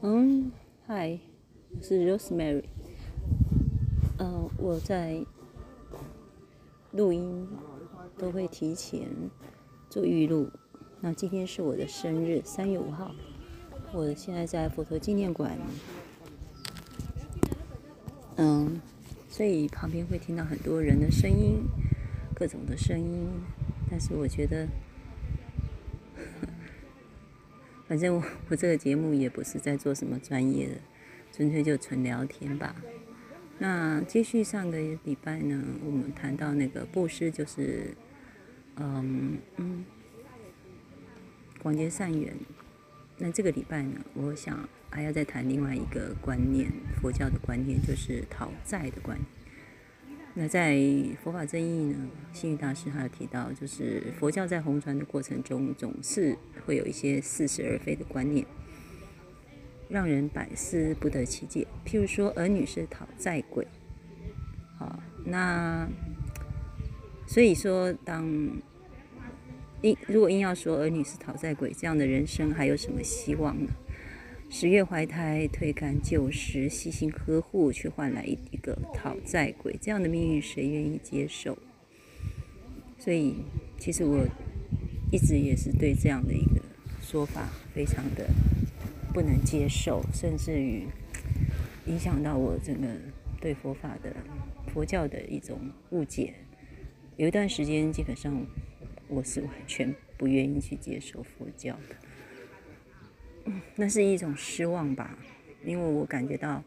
嗯，嗨，我是 Rosemary。嗯，我在录音都会提前做预录。那今天是我的生日，三月五号。我现在在佛陀纪念馆。嗯，所以旁边会听到很多人的声音，各种的声音。但是我觉得。反正我我这个节目也不是在做什么专业的，纯粹就纯聊天吧。那继续上个礼拜呢，我们谈到那个布施，就是嗯嗯，广结善缘。那这个礼拜呢，我想还要再谈另外一个观念，佛教的观念，就是讨债的观念。那在佛法正义呢，幸运大师他有提到，就是佛教在红传的过程中，总是会有一些似是而非的观念，让人百思不得其解。譬如说，儿女是讨债鬼，好，那所以说，当硬如果硬要说儿女是讨债鬼，这样的人生还有什么希望呢？十月怀胎，推干就食，细心呵护，却换来一个讨债鬼，这样的命运谁愿意接受？所以，其实我一直也是对这样的一个说法非常的不能接受，甚至于影响到我整个对佛法的佛教的一种误解。有一段时间，基本上我是完全不愿意去接受佛教的。那是一种失望吧，因为我感觉到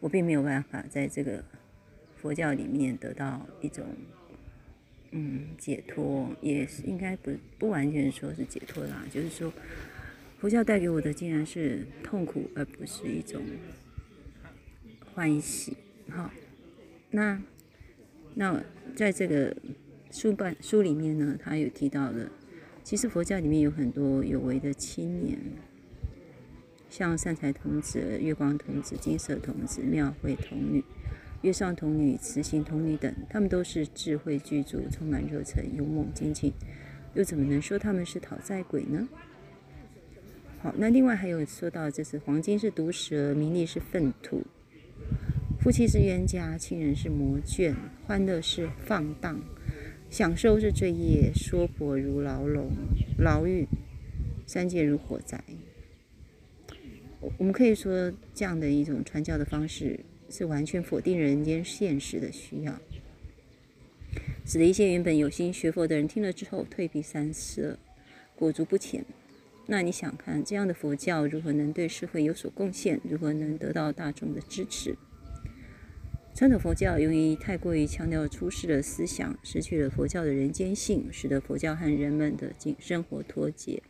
我并没有办法在这个佛教里面得到一种嗯解脱，也是应该不不完全说是解脱啦，就是说佛教带给我的竟然是痛苦，而不是一种欢喜。好，那那在这个书本书里面呢，他有提到的，其实佛教里面有很多有为的青年。像善财童子、月光童子、金色童子、庙会童女、月上童女、慈行童女等，他们都是智慧具足、充满热忱、勇猛精进，又怎么能说他们是讨债鬼呢？好，那另外还有说到，这是黄金是毒蛇，名利是粪土，夫妻是冤家，亲人是魔眷，欢乐是放荡，享受是罪业，说婆如牢笼、牢狱，三界如火灾。我们可以说，这样的一种传教的方式是完全否定人间现实的需要，使得一些原本有心学佛的人听了之后退避三舍，裹足不前。那你想看这样的佛教如何能对社会有所贡献？如何能得到大众的支持？传统佛教由于太过于强调出世的思想，失去了佛教的人间性，使得佛教和人们的生活脱节。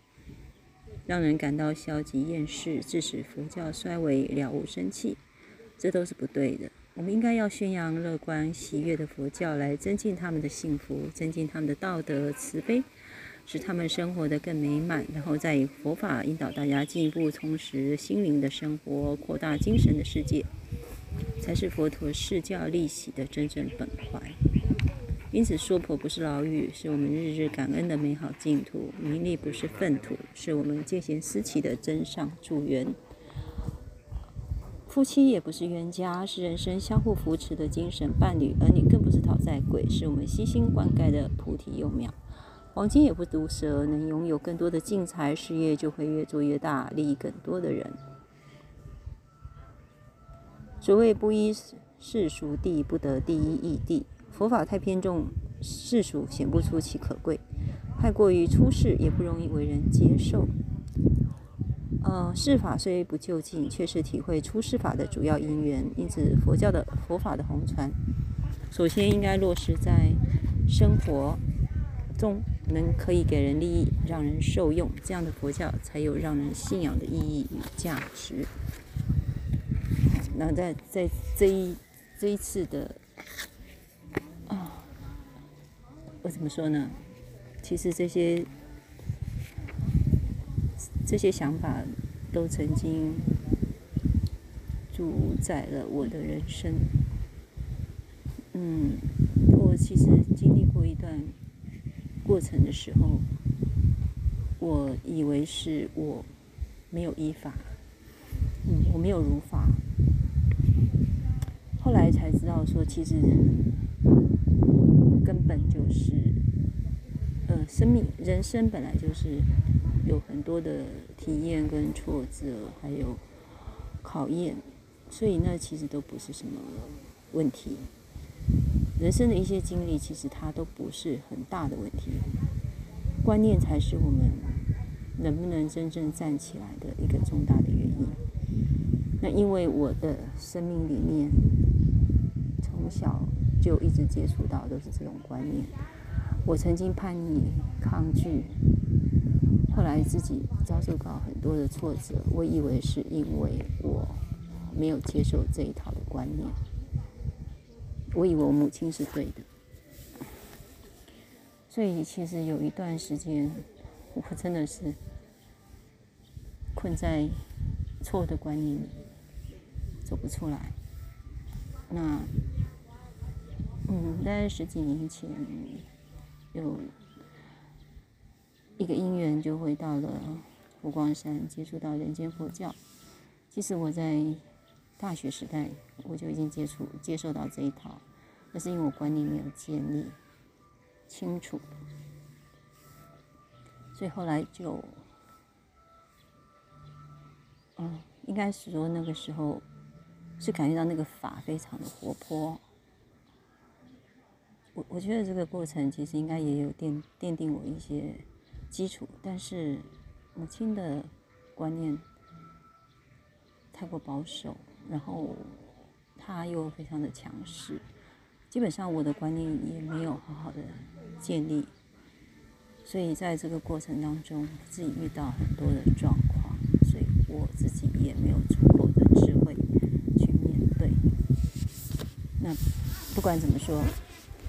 让人感到消极厌世，致使佛教衰微了无生气，这都是不对的。我们应该要宣扬乐观喜悦的佛教，来增进他们的幸福，增进他们的道德慈悲，使他们生活得更美满。然后再以佛法引导大家进一步充实心灵的生活，扩大精神的世界，才是佛陀释教利喜的真正本怀。因此，娑婆不是牢狱，是我们日日感恩的美好净土；名利不是粪土，是我们见贤思齐的真上助缘；夫妻也不是冤家，是人生相互扶持的精神伴侣；儿女更不是讨债鬼，是我们悉心灌溉的菩提幼苗；黄金也不毒蛇，能拥有更多的净财，事业就会越做越大，利益更多的人。所谓不依世俗地，不得第一义地。佛法太偏重世俗，显不出其可贵；太过于出世，也不容易为人接受。呃，世法虽不究竟，却是体会出世法的主要因缘。因此，佛教的佛法的红传，首先应该落实在生活中，能可以给人利益，让人受用，这样的佛教才有让人信仰的意义与价值。那在在这一这一次的。怎么说呢？其实这些这些想法都曾经主宰了我的人生。嗯，我其实经历过一段过程的时候，我以为是我没有依法，嗯，我没有如法。后来才知道说，其实根本就是，呃，生命人生本来就是有很多的体验跟挫折，还有考验，所以那其实都不是什么问题。人生的一些经历，其实它都不是很大的问题，观念才是我们能不能真正站起来的一个重大的原因。那因为我的生命里面，从小就一直接触到都是这种观念。我曾经叛逆、抗拒，后来自己遭受到很多的挫折。我以为是因为我没有接受这一套的观念。我以为我母亲是对的，所以其实有一段时间，我真的是困在错的观念里，走不出来。那，嗯，在十几年前，有一个因缘就回到了佛光山，接触到人间佛教。其实我在。大学时代我就已经接触、接受到这一套，那是因为我观念没有建立清楚，所以后来就，嗯，应该是说那个时候是感觉到那个法非常的活泼。我我觉得这个过程其实应该也有奠奠定我一些基础，但是母亲的观念太过保守。然后他又非常的强势，基本上我的观念也没有好好的建立，所以在这个过程当中，自己遇到很多的状况，所以我自己也没有足够的智慧去面对。那不管怎么说，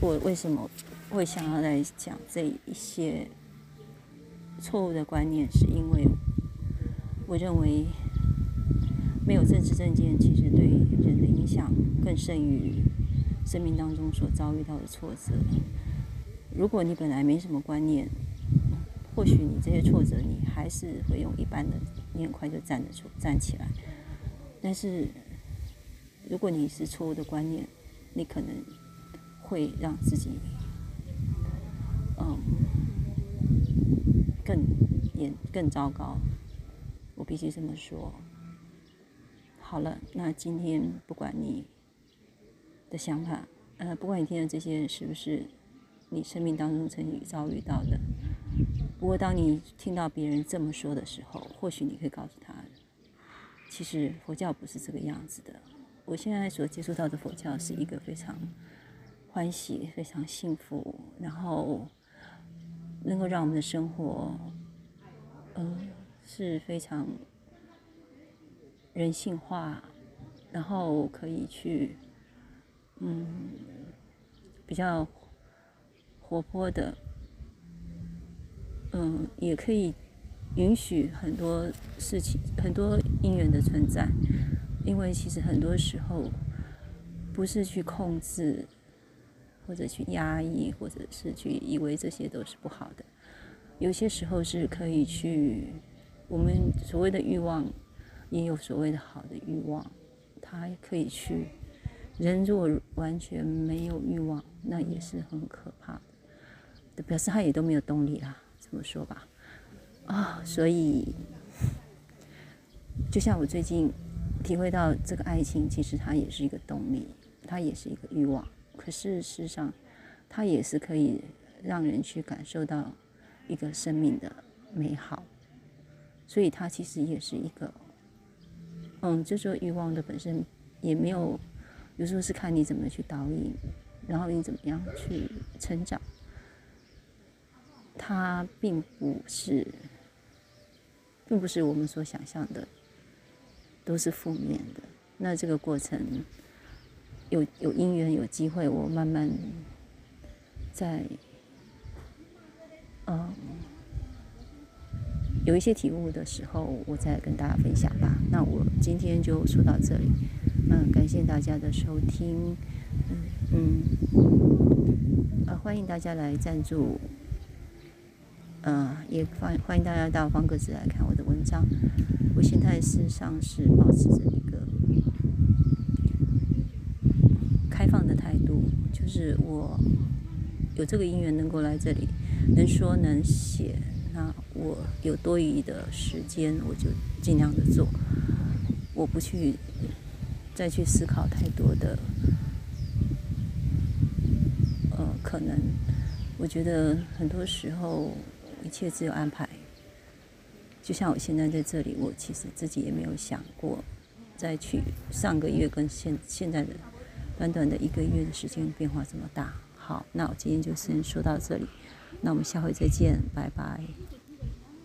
我为什么会想要来讲这一些错误的观念，是因为我认为。没有政治正见，其实对人的影响更甚于生命当中所遭遇到的挫折。如果你本来没什么观念，或许你这些挫折，你还是会用一般的，你很快就站得住、站起来。但是，如果你是错误的观念，你可能会让自己，嗯，更严、更糟糕。我必须这么说。好了，那今天不管你的想法，呃，不管你听的这些是不是你生命当中曾经遭遇到的，不过当你听到别人这么说的时候，或许你可以告诉他，其实佛教不是这个样子的。我现在所接触到的佛教是一个非常欢喜、非常幸福，然后能够让我们的生活，嗯，是非常。人性化，然后可以去，嗯，比较活泼的，嗯，也可以允许很多事情、很多因缘的存在，因为其实很多时候不是去控制，或者去压抑，或者是去以为这些都是不好的，有些时候是可以去，我们所谓的欲望。也有所谓的好的欲望，他可以去。人如果完全没有欲望，那也是很可怕的，表示他也都没有动力啦。这么说吧，啊，所以就像我最近体会到，这个爱情其实它也是一个动力，它也是一个欲望。可是事实上，它也是可以让人去感受到一个生命的美好，所以它其实也是一个。嗯，就说欲望的本身也没有，有时候是看你怎么去导引，然后你怎么样去成长，它并不是，并不是我们所想象的，都是负面的。那这个过程有有因缘有机会，我慢慢在，嗯。有一些体悟的时候，我再跟大家分享吧。那我今天就说到这里，嗯，感谢大家的收听，嗯嗯，呃，欢迎大家来赞助，呃，也欢欢迎大家到方格子来看我的文章。我现在事实上是保持着开放的态度，就是我有这个因缘能够来这里，能说能写，那我有多余的时间，我就尽量的做，我不去再去思考太多的呃。可能，我觉得很多时候一切只有安排。就像我现在在这里，我其实自己也没有想过再去上个月跟现现在的短短的一个月的时间变化这么大。好，那我今天就先说到这里，那我们下回再见，拜拜。